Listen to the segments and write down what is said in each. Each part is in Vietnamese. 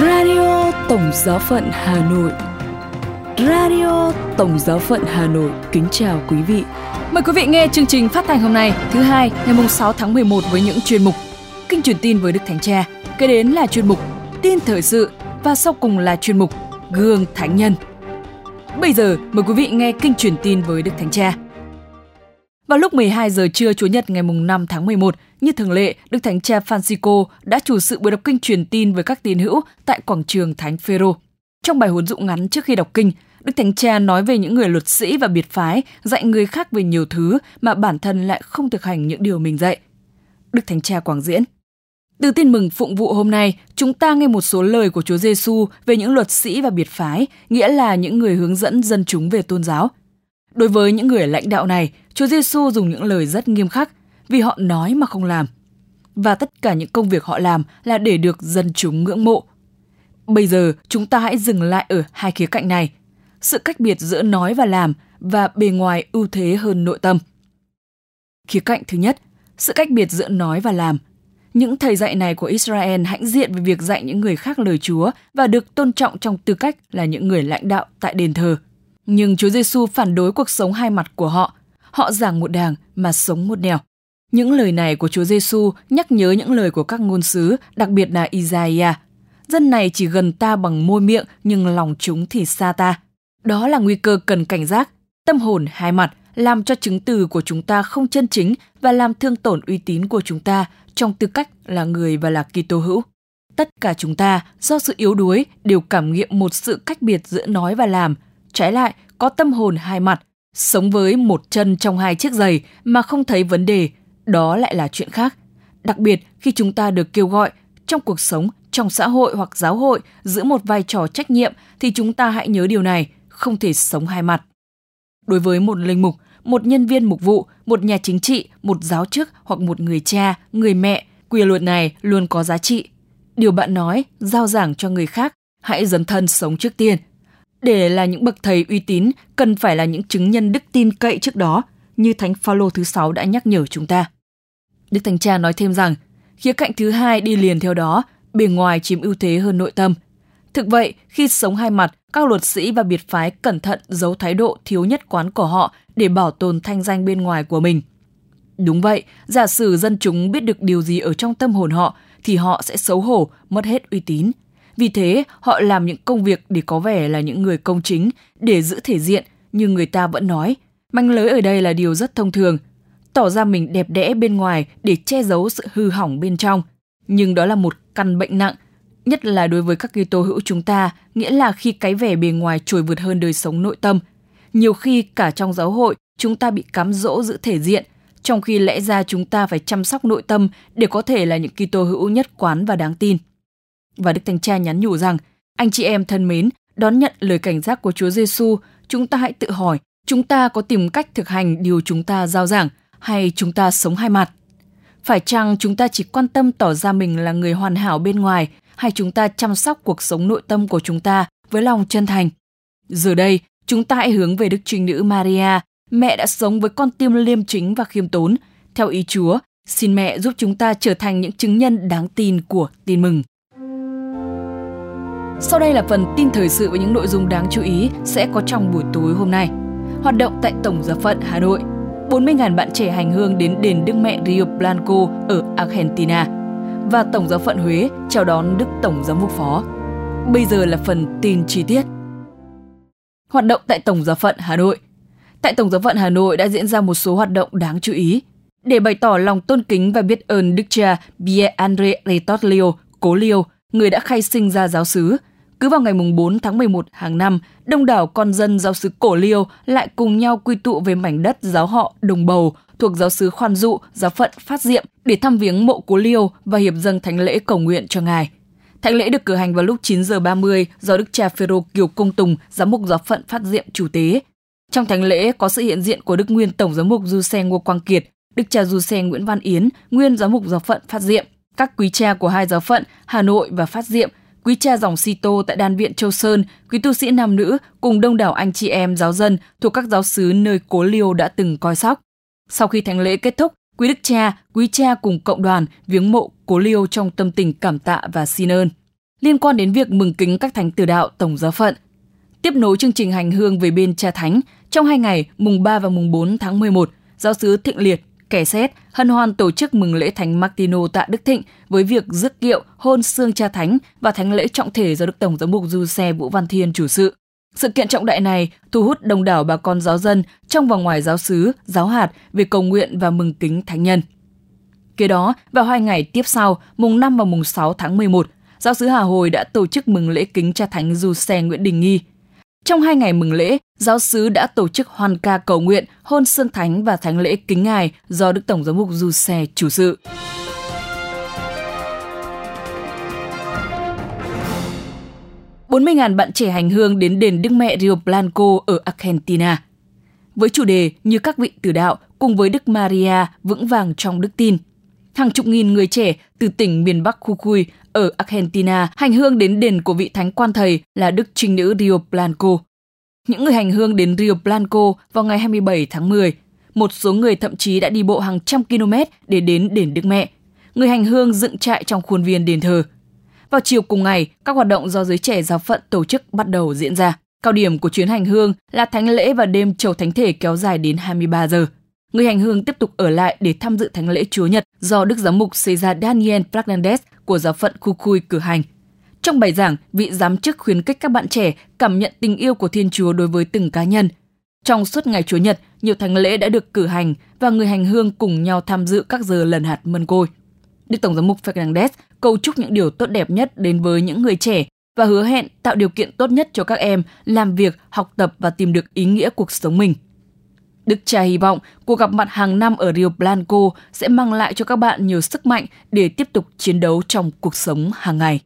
Radio Tổng Giáo phận Hà Nội Radio Tổng Giáo phận Hà Nội kính chào quý vị. Mời quý vị nghe chương trình phát thanh hôm nay, thứ hai, ngày 6 tháng 11 với những chuyên mục Kinh truyền tin với Đức Thánh Cha, kế đến là chuyên mục Tin thời sự và sau cùng là chuyên mục Gương Thánh Nhân. Bây giờ mời quý vị nghe kinh truyền tin với Đức Thánh Cha. Vào lúc 12 giờ trưa Chủ nhật ngày 5 tháng 11, như thường lệ, Đức Thánh Cha Francisco đã chủ sự buổi đọc kinh truyền tin với các tín hữu tại quảng trường Thánh Phêrô. Trong bài huấn dụ ngắn trước khi đọc kinh, Đức Thánh Cha nói về những người luật sĩ và biệt phái dạy người khác về nhiều thứ mà bản thân lại không thực hành những điều mình dạy. Đức Thánh Cha quảng diễn. Từ tin mừng phụng vụ hôm nay, chúng ta nghe một số lời của Chúa Giêsu về những luật sĩ và biệt phái, nghĩa là những người hướng dẫn dân chúng về tôn giáo. Đối với những người lãnh đạo này, Chúa Giêsu dùng những lời rất nghiêm khắc vì họ nói mà không làm. Và tất cả những công việc họ làm là để được dân chúng ngưỡng mộ. Bây giờ chúng ta hãy dừng lại ở hai khía cạnh này. Sự cách biệt giữa nói và làm và bề ngoài ưu thế hơn nội tâm. Khía cạnh thứ nhất, sự cách biệt giữa nói và làm. Những thầy dạy này của Israel hãnh diện về việc dạy những người khác lời Chúa và được tôn trọng trong tư cách là những người lãnh đạo tại đền thờ. Nhưng Chúa Giêsu phản đối cuộc sống hai mặt của họ. Họ giảng một đàng mà sống một nẻo. Những lời này của Chúa Giêsu nhắc nhớ những lời của các ngôn sứ, đặc biệt là Isaiah. Dân này chỉ gần ta bằng môi miệng nhưng lòng chúng thì xa ta. Đó là nguy cơ cần cảnh giác. Tâm hồn hai mặt làm cho chứng từ của chúng ta không chân chính và làm thương tổn uy tín của chúng ta trong tư cách là người và là Kitô hữu. Tất cả chúng ta do sự yếu đuối đều cảm nghiệm một sự cách biệt giữa nói và làm. Trái lại, có tâm hồn hai mặt, sống với một chân trong hai chiếc giày mà không thấy vấn đề, đó lại là chuyện khác. Đặc biệt khi chúng ta được kêu gọi trong cuộc sống, trong xã hội hoặc giáo hội giữ một vai trò trách nhiệm thì chúng ta hãy nhớ điều này, không thể sống hai mặt. Đối với một linh mục, một nhân viên mục vụ, một nhà chính trị, một giáo chức hoặc một người cha, người mẹ, quy luật này luôn có giá trị. Điều bạn nói, giao giảng cho người khác, hãy dấn thân sống trước tiên. Để là những bậc thầy uy tín, cần phải là những chứng nhân đức tin cậy trước đó, như Thánh Phaolô thứ sáu đã nhắc nhở chúng ta. Đức thành Cha nói thêm rằng, khía cạnh thứ hai đi liền theo đó, bề ngoài chiếm ưu thế hơn nội tâm. Thực vậy, khi sống hai mặt, các luật sĩ và biệt phái cẩn thận giấu thái độ thiếu nhất quán của họ để bảo tồn thanh danh bên ngoài của mình. Đúng vậy, giả sử dân chúng biết được điều gì ở trong tâm hồn họ thì họ sẽ xấu hổ, mất hết uy tín. Vì thế, họ làm những công việc để có vẻ là những người công chính, để giữ thể diện, nhưng người ta vẫn nói, manh lưới ở đây là điều rất thông thường, tỏ ra mình đẹp đẽ bên ngoài để che giấu sự hư hỏng bên trong. Nhưng đó là một căn bệnh nặng, nhất là đối với các Kitô hữu chúng ta, nghĩa là khi cái vẻ bề ngoài trồi vượt hơn đời sống nội tâm. Nhiều khi cả trong giáo hội, chúng ta bị cám dỗ giữ thể diện, trong khi lẽ ra chúng ta phải chăm sóc nội tâm để có thể là những Kitô hữu nhất quán và đáng tin. Và Đức Thánh Cha nhắn nhủ rằng, anh chị em thân mến, đón nhận lời cảnh giác của Chúa Giêsu, chúng ta hãy tự hỏi, chúng ta có tìm cách thực hành điều chúng ta giao giảng hay chúng ta sống hai mặt? Phải chăng chúng ta chỉ quan tâm tỏ ra mình là người hoàn hảo bên ngoài hay chúng ta chăm sóc cuộc sống nội tâm của chúng ta với lòng chân thành? Giờ đây, chúng ta hãy hướng về Đức Trinh Nữ Maria, mẹ đã sống với con tim liêm chính và khiêm tốn. Theo ý Chúa, xin mẹ giúp chúng ta trở thành những chứng nhân đáng tin của tin mừng. Sau đây là phần tin thời sự với những nội dung đáng chú ý sẽ có trong buổi tối hôm nay. Hoạt động tại Tổng Giáo phận Hà Nội. 40.000 bạn trẻ hành hương đến đền Đức Mẹ Rio Blanco ở Argentina. Và Tổng Giáo phận Huế chào đón Đức Tổng Giám mục Phó. Bây giờ là phần tin chi tiết. Hoạt động tại Tổng Giáo phận Hà Nội. Tại Tổng Giáo phận Hà Nội đã diễn ra một số hoạt động đáng chú ý. Để bày tỏ lòng tôn kính và biết ơn Đức cha Pierre André Retotlio, cố Liêu, người đã khai sinh ra giáo sứ, cứ vào ngày 4 tháng 11 hàng năm, đông đảo con dân giáo xứ Cổ Liêu lại cùng nhau quy tụ về mảnh đất giáo họ Đồng Bầu thuộc giáo xứ Khoan Dụ, giáo phận Phát Diệm để thăm viếng mộ Cố Liêu và hiệp dâng thánh lễ cầu nguyện cho ngài. Thánh lễ được cử hành vào lúc 9 giờ 30 do Đức cha Phêrô Kiều Công Tùng, giám mục giáo phận Phát Diệm chủ tế. Trong thánh lễ có sự hiện diện của Đức Nguyên Tổng giám mục Du Xe Ngô Quang Kiệt, Đức cha Du Xe Nguyễn Văn Yến, nguyên giám mục giáo phận Phát Diệm, các quý cha của hai giáo phận Hà Nội và Phát Diệm quý cha dòng Sito tại đan viện Châu Sơn, quý tu sĩ nam nữ cùng đông đảo anh chị em giáo dân thuộc các giáo xứ nơi Cố Liêu đã từng coi sóc. Sau khi thánh lễ kết thúc, quý đức cha, quý cha cùng cộng đoàn viếng mộ Cố Liêu trong tâm tình cảm tạ và xin ơn. liên quan đến việc mừng kính các thánh tử đạo tổng giáo phận. Tiếp nối chương trình hành hương về bên cha thánh, trong hai ngày mùng 3 và mùng 4 tháng 11, giáo sứ Thịnh Liệt, kẻ xét, hân hoan tổ chức mừng lễ Thánh Martino tại Đức Thịnh với việc rước kiệu, hôn xương cha thánh và thánh lễ trọng thể do Đức Tổng giám mục Du Xe Vũ Văn Thiên chủ sự. Sự kiện trọng đại này thu hút đông đảo bà con giáo dân trong và ngoài giáo xứ, giáo hạt về cầu nguyện và mừng kính thánh nhân. Kế đó, vào hai ngày tiếp sau, mùng 5 và mùng 6 tháng 11, giáo sứ Hà Hồi đã tổ chức mừng lễ kính cha thánh Du Xe Nguyễn Đình Nghi. Trong hai ngày mừng lễ, giáo sứ đã tổ chức hoan ca cầu nguyện, hôn xương thánh và thánh lễ kính ngài do Đức Tổng giám mục Du Xe chủ sự. 40.000 bạn trẻ hành hương đến đền Đức Mẹ Rio Blanco ở Argentina. Với chủ đề như các vị tử đạo cùng với Đức Maria vững vàng trong đức tin. Hàng chục nghìn người trẻ từ tỉnh miền Bắc Jujuy ở Argentina hành hương đến đền của vị thánh quan thầy là Đức Trinh Nữ Rio Blanco. Những người hành hương đến Rio Blanco vào ngày 27 tháng 10. Một số người thậm chí đã đi bộ hàng trăm km để đến đền Đức Mẹ. Người hành hương dựng trại trong khuôn viên đền thờ. Vào chiều cùng ngày, các hoạt động do giới trẻ giáo phận tổ chức bắt đầu diễn ra. Cao điểm của chuyến hành hương là thánh lễ và đêm chầu thánh thể kéo dài đến 23 giờ. Người hành hương tiếp tục ở lại để tham dự thánh lễ Chúa Nhật do Đức Giám mục Cesar Daniel Fernandez của giáo phận Kukui cử hành. Trong bài giảng, vị giám chức khuyến khích các bạn trẻ cảm nhận tình yêu của Thiên Chúa đối với từng cá nhân. Trong suốt ngày Chúa Nhật, nhiều thánh lễ đã được cử hành và người hành hương cùng nhau tham dự các giờ lần hạt mân côi. Đức Tổng giám mục Fernandez cầu chúc những điều tốt đẹp nhất đến với những người trẻ và hứa hẹn tạo điều kiện tốt nhất cho các em làm việc, học tập và tìm được ý nghĩa cuộc sống mình. Đức cha hy vọng cuộc gặp mặt hàng năm ở Rio Blanco sẽ mang lại cho các bạn nhiều sức mạnh để tiếp tục chiến đấu trong cuộc sống hàng ngày.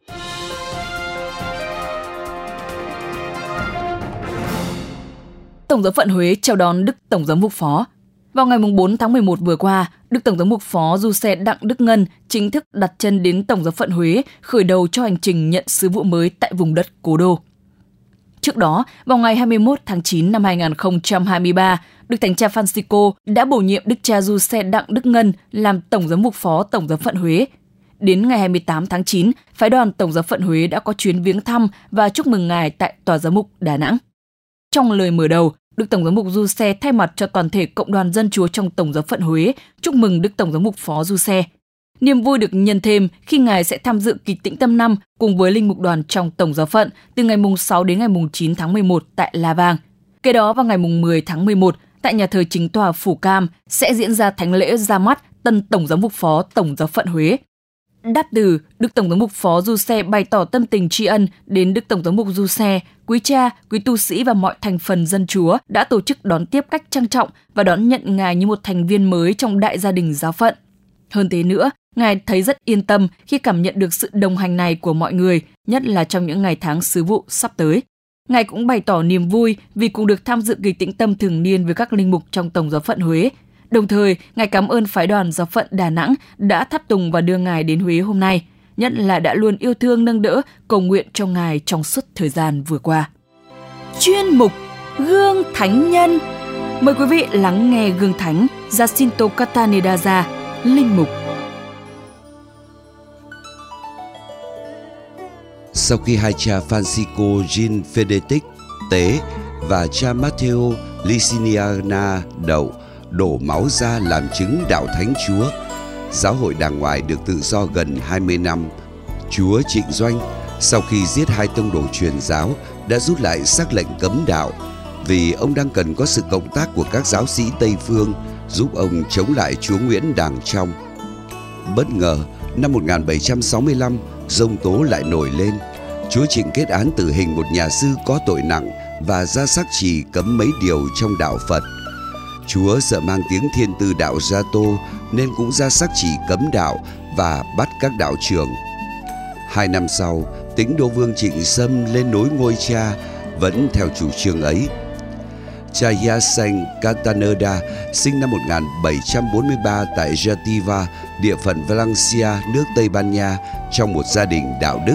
Tổng giáo phận Huế chào đón Đức Tổng giám mục phó vào ngày 4 tháng 11 vừa qua, Đức Tổng giám mục phó Du Xe Đặng Đức Ngân chính thức đặt chân đến Tổng giáo phận Huế, khởi đầu cho hành trình nhận sứ vụ mới tại vùng đất Cố Đô. Trước đó, vào ngày 21 tháng 9 năm 2023, Đức Thánh cha Francisco đã bổ nhiệm Đức cha Du Xe Đặng Đức Ngân làm Tổng giám mục phó Tổng giám phận Huế. Đến ngày 28 tháng 9, phái đoàn Tổng giám phận Huế đã có chuyến viếng thăm và chúc mừng ngài tại Tòa giám mục Đà Nẵng. Trong lời mở đầu, Đức Tổng giám mục Du Xe thay mặt cho toàn thể cộng đoàn dân chúa trong Tổng giám phận Huế chúc mừng Đức Tổng giám mục Phó Du Xe. Niềm vui được nhân thêm khi Ngài sẽ tham dự kỳ tĩnh tâm năm cùng với linh mục đoàn trong Tổng giáo phận từ ngày mùng 6 đến ngày mùng 9 tháng 11 tại La Vang. Kế đó vào ngày mùng 10 tháng 11 tại nhà thờ chính tòa Phủ Cam sẽ diễn ra thánh lễ ra mắt tân Tổng giám mục Phó Tổng giáo phận Huế Đáp từ, Đức Tổng giám mục Phó Du Xe bày tỏ tâm tình tri ân đến Đức Tổng giám mục Du Xe, quý cha, quý tu sĩ và mọi thành phần dân chúa đã tổ chức đón tiếp cách trang trọng và đón nhận Ngài như một thành viên mới trong đại gia đình giáo phận. Hơn thế nữa, Ngài thấy rất yên tâm khi cảm nhận được sự đồng hành này của mọi người, nhất là trong những ngày tháng sứ vụ sắp tới. Ngài cũng bày tỏ niềm vui vì cùng được tham dự kỳ tĩnh tâm thường niên với các linh mục trong Tổng giáo phận Huế Đồng thời, Ngài cảm ơn phái đoàn giáo phận Đà Nẵng đã thắp tùng và đưa Ngài đến Huế hôm nay, nhất là đã luôn yêu thương nâng đỡ, cầu nguyện cho Ngài trong suốt thời gian vừa qua. Chuyên mục Gương Thánh Nhân Mời quý vị lắng nghe Gương Thánh Jacinto Cataneda Linh Mục. Sau khi hai cha Francisco Jean Fedetic tế và cha Matteo Liciniana đậu đổ máu ra làm chứng đạo thánh Chúa. Giáo hội đàng ngoại được tự do gần 20 năm. Chúa Trịnh Doanh sau khi giết hai tông đồ truyền giáo đã rút lại sắc lệnh cấm đạo vì ông đang cần có sự cộng tác của các giáo sĩ Tây Phương giúp ông chống lại Chúa Nguyễn Đàng Trong. Bất ngờ, năm 1765, dông tố lại nổi lên. Chúa Trịnh kết án tử hình một nhà sư có tội nặng và ra sắc chỉ cấm mấy điều trong đạo Phật – Chúa sợ mang tiếng thiên tư đạo gia tô nên cũng ra sắc chỉ cấm đạo và bắt các đạo trưởng. Hai năm sau, tính đô vương Trịnh Sâm lên nối ngôi cha vẫn theo chủ trương ấy. Cha Yasen Cataneda sinh năm 1743 tại Jativa, địa phận Valencia, nước Tây Ban Nha, trong một gia đình đạo đức.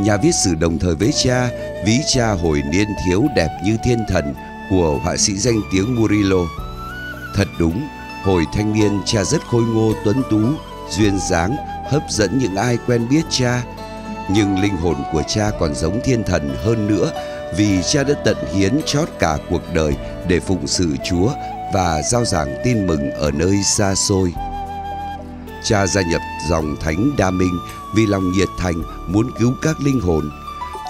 Nhà viết sử đồng thời với cha, ví cha hồi niên thiếu đẹp như thiên thần, của họa sĩ danh tiếng Murillo. Thật đúng, hồi thanh niên cha rất khôi ngô tuấn tú, duyên dáng, hấp dẫn những ai quen biết cha. nhưng linh hồn của cha còn giống thiên thần hơn nữa vì cha đã tận hiến chót cả cuộc đời để phụng sự Chúa và giao giảng tin mừng ở nơi xa xôi. Cha gia nhập dòng thánh Đa Minh vì lòng nhiệt thành muốn cứu các linh hồn.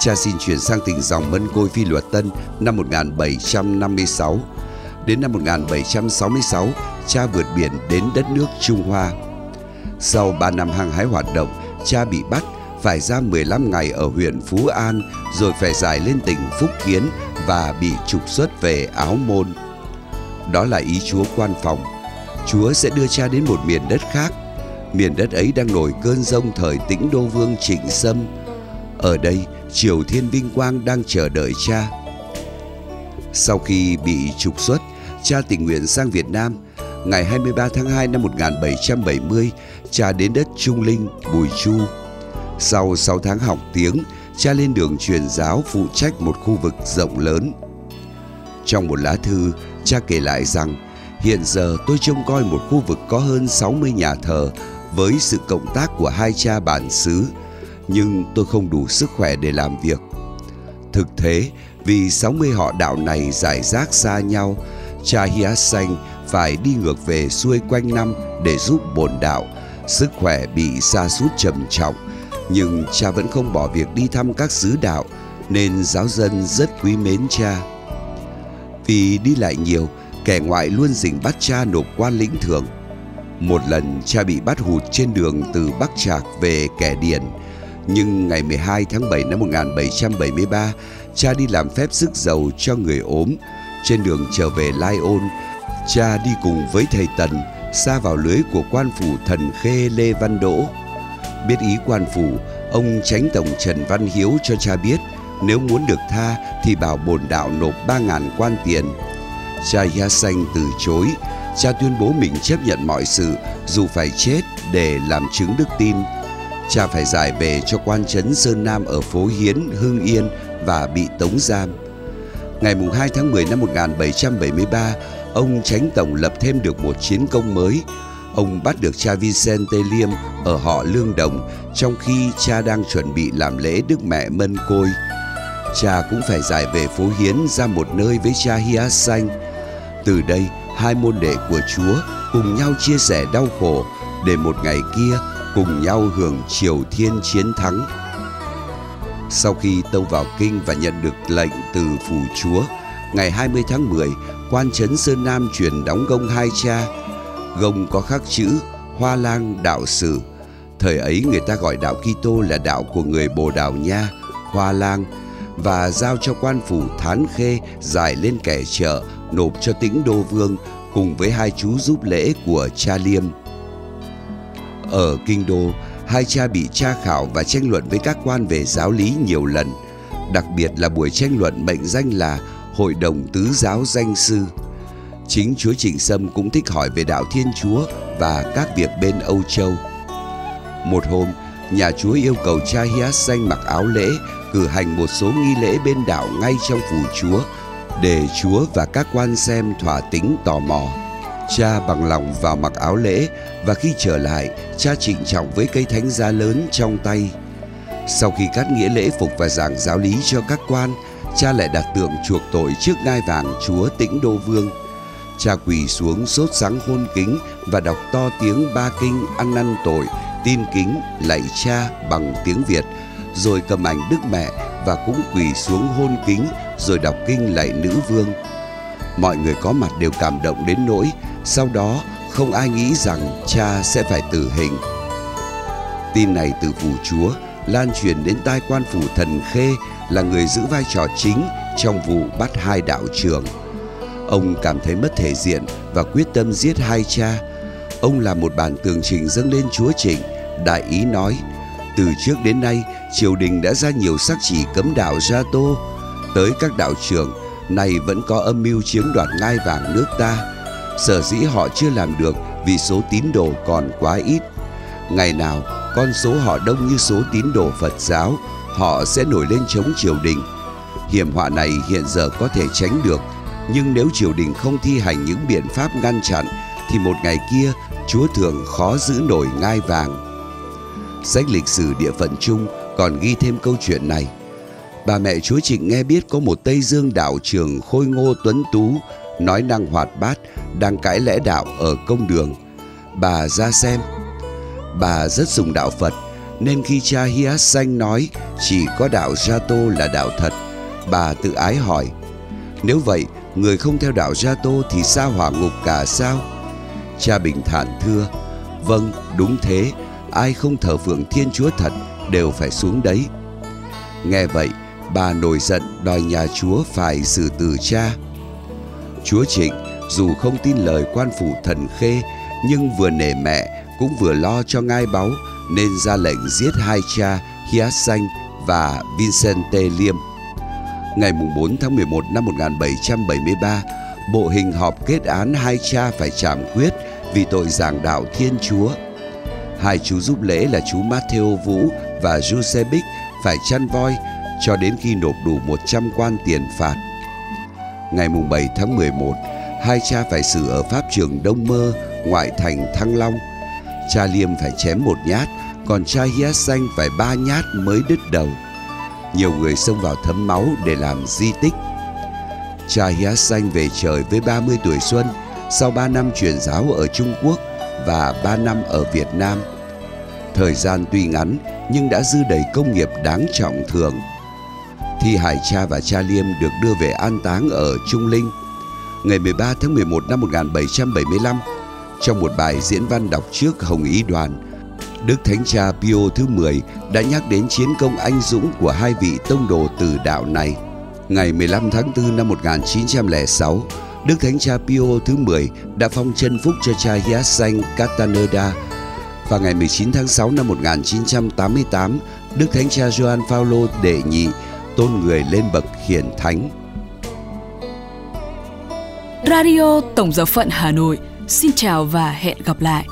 Cha xin chuyển sang tỉnh dòng Mân Côi Phi Luật Tân năm 1756. Đến năm 1766, cha vượt biển đến đất nước Trung Hoa. Sau 3 năm hăng hái hoạt động, cha bị bắt phải ra 15 ngày ở huyện Phú An rồi phải giải lên tỉnh Phúc Kiến và bị trục xuất về Áo Môn. Đó là ý Chúa quan phòng. Chúa sẽ đưa cha đến một miền đất khác. Miền đất ấy đang nổi cơn rông thời tĩnh đô vương Trịnh Sâm. Ở đây, Triều Thiên Vinh Quang đang chờ đợi cha. Sau khi bị trục xuất, cha tình nguyện sang Việt Nam. Ngày 23 tháng 2 năm 1770, cha đến đất Trung Linh, Bùi Chu. Sau 6 tháng học tiếng, cha lên đường truyền giáo phụ trách một khu vực rộng lớn. Trong một lá thư, cha kể lại rằng hiện giờ tôi trông coi một khu vực có hơn 60 nhà thờ với sự cộng tác của hai cha bản xứ, nhưng tôi không đủ sức khỏe để làm việc. Thực thế, vì 60 họ đạo này giải rác xa nhau, cha Hia Xanh phải đi ngược về xuôi quanh năm để giúp bổn đạo, sức khỏe bị sa sút trầm trọng, nhưng cha vẫn không bỏ việc đi thăm các xứ đạo nên giáo dân rất quý mến cha. Vì đi lại nhiều, kẻ ngoại luôn dình bắt cha nộp quan lĩnh thưởng. Một lần cha bị bắt hụt trên đường từ Bắc Trạc về Kẻ Điền, nhưng ngày 12 tháng 7 năm 1773, cha đi làm phép sức dầu cho người ốm. Trên đường trở về Lai Ôn, cha đi cùng với thầy Tần xa vào lưới của quan phủ thần khê Lê Văn Đỗ. Biết ý quan phủ, ông tránh tổng Trần Văn Hiếu cho cha biết nếu muốn được tha thì bảo bồn đạo nộp ba ngàn quan tiền. Cha Ya Xanh từ chối, cha tuyên bố mình chấp nhận mọi sự dù phải chết để làm chứng đức tin. Cha phải giải về cho quan trấn Sơn Nam ở phố Hiến, Hưng Yên và bị tống giam. Ngày 2 tháng 10 năm 1773, ông Tránh Tổng lập thêm được một chiến công mới. Ông bắt được cha Vicente Liêm ở họ Lương Đồng trong khi cha đang chuẩn bị làm lễ Đức Mẹ Mân Côi. Cha cũng phải giải về phố Hiến ra một nơi với cha Hia Xanh. Từ đây, hai môn đệ của Chúa cùng nhau chia sẻ đau khổ để một ngày kia cùng nhau hưởng triều thiên chiến thắng. Sau khi tâu vào kinh và nhận được lệnh từ phủ chúa, ngày 20 tháng 10, quan trấn Sơn Nam truyền đóng gông hai cha. Gông có khắc chữ Hoa Lang Đạo Sử. Thời ấy người ta gọi đạo Kitô là đạo của người Bồ Đào Nha, Hoa Lang và giao cho quan phủ Thán Khê giải lên kẻ chợ nộp cho tĩnh đô vương cùng với hai chú giúp lễ của cha Liêm. Ở Kinh Đô, hai cha bị tra khảo và tranh luận với các quan về giáo lý nhiều lần, đặc biệt là buổi tranh luận mệnh danh là Hội đồng Tứ Giáo Danh Sư. Chính Chúa Trịnh Sâm cũng thích hỏi về đạo Thiên Chúa và các việc bên Âu Châu. Một hôm, nhà Chúa yêu cầu cha Hiát Xanh mặc áo lễ, cử hành một số nghi lễ bên đảo ngay trong phủ Chúa, để Chúa và các quan xem thỏa tính tò mò. Cha bằng lòng vào mặc áo lễ và khi trở lại, cha trịnh trọng với cây thánh giá lớn trong tay. Sau khi cắt nghĩa lễ phục và giảng giáo lý cho các quan, cha lại đặt tượng chuộc tội trước ngai vàng Chúa Tĩnh Đô Vương. Cha quỳ xuống sốt sáng hôn kính và đọc to tiếng ba kinh ăn năn tội, tin kính, lạy cha bằng tiếng Việt, rồi cầm ảnh Đức Mẹ và cũng quỳ xuống hôn kính rồi đọc kinh lạy nữ vương. Mọi người có mặt đều cảm động đến nỗi sau đó không ai nghĩ rằng cha sẽ phải tử hình. Tin này từ phủ chúa lan truyền đến tai quan phủ thần khê là người giữ vai trò chính trong vụ bắt hai đạo trưởng. Ông cảm thấy mất thể diện và quyết tâm giết hai cha. Ông làm một bản tường trình dâng lên chúa Trịnh, đại ý nói, từ trước đến nay triều đình đã ra nhiều sắc chỉ cấm đạo gia tô, tới các đạo trưởng này vẫn có âm mưu chiếm đoạt ngai vàng nước ta. Sở dĩ họ chưa làm được vì số tín đồ còn quá ít. Ngày nào con số họ đông như số tín đồ Phật giáo, họ sẽ nổi lên chống triều đình. Hiểm họa này hiện giờ có thể tránh được, nhưng nếu triều đình không thi hành những biện pháp ngăn chặn thì một ngày kia Chúa thường khó giữ nổi ngai vàng. Sách lịch sử địa phận chung còn ghi thêm câu chuyện này. Bà mẹ Chúa Trịnh nghe biết có một Tây Dương đạo trưởng khôi ngô tuấn tú, nói năng hoạt bát, đang cãi lẽ đạo ở công đường. Bà ra xem. Bà rất dùng đạo Phật, nên khi cha Hiát Xanh nói chỉ có đạo Gia Tô là đạo thật, bà tự ái hỏi, nếu vậy người không theo đạo Gia Tô thì sao hỏa ngục cả sao? Cha bình thản thưa, vâng đúng thế, ai không thờ phượng Thiên Chúa thật đều phải xuống đấy. Nghe vậy, bà nổi giận đòi nhà Chúa phải xử tử cha. Chúa Trịnh dù không tin lời quan phủ thần khê nhưng vừa nể mẹ cũng vừa lo cho ngai báu nên ra lệnh giết hai cha Hiát Xanh và Vincente Liêm. Ngày 4 tháng 11 năm 1773, bộ hình họp kết án hai cha phải trảm quyết vì tội giảng đạo Thiên Chúa. Hai chú giúp lễ là chú Matteo Vũ và Giusebic phải chăn voi cho đến khi nộp đủ 100 quan tiền phạt. Ngày mùng 7 tháng 11, hai cha phải xử ở pháp trường Đông Mơ, ngoại thành Thăng Long. Cha Liêm phải chém một nhát, còn cha Hia Xanh phải ba nhát mới đứt đầu. Nhiều người xông vào thấm máu để làm di tích. Cha Hia Xanh về trời với 30 tuổi xuân, sau 3 năm truyền giáo ở Trung Quốc và 3 năm ở Việt Nam. Thời gian tuy ngắn nhưng đã dư đầy công nghiệp đáng trọng thường. Thi hài cha và cha Liêm được đưa về an táng ở Trung Linh. Ngày 13 tháng 11 năm 1775, trong một bài diễn văn đọc trước Hồng Ý Đoàn, Đức Thánh Cha Pio thứ 10 đã nhắc đến chiến công anh dũng của hai vị tông đồ tử đạo này. Ngày 15 tháng 4 năm 1906, Đức Thánh Cha Pio thứ 10 đã phong chân phúc cho cha Hyacinthe Castaneda và ngày 19 tháng 6 năm 1988, Đức Thánh Cha Gioan Phaolô đệ nhị tôn người lên bậc hiển thánh. Radio Tổng giáo phận Hà Nội xin chào và hẹn gặp lại.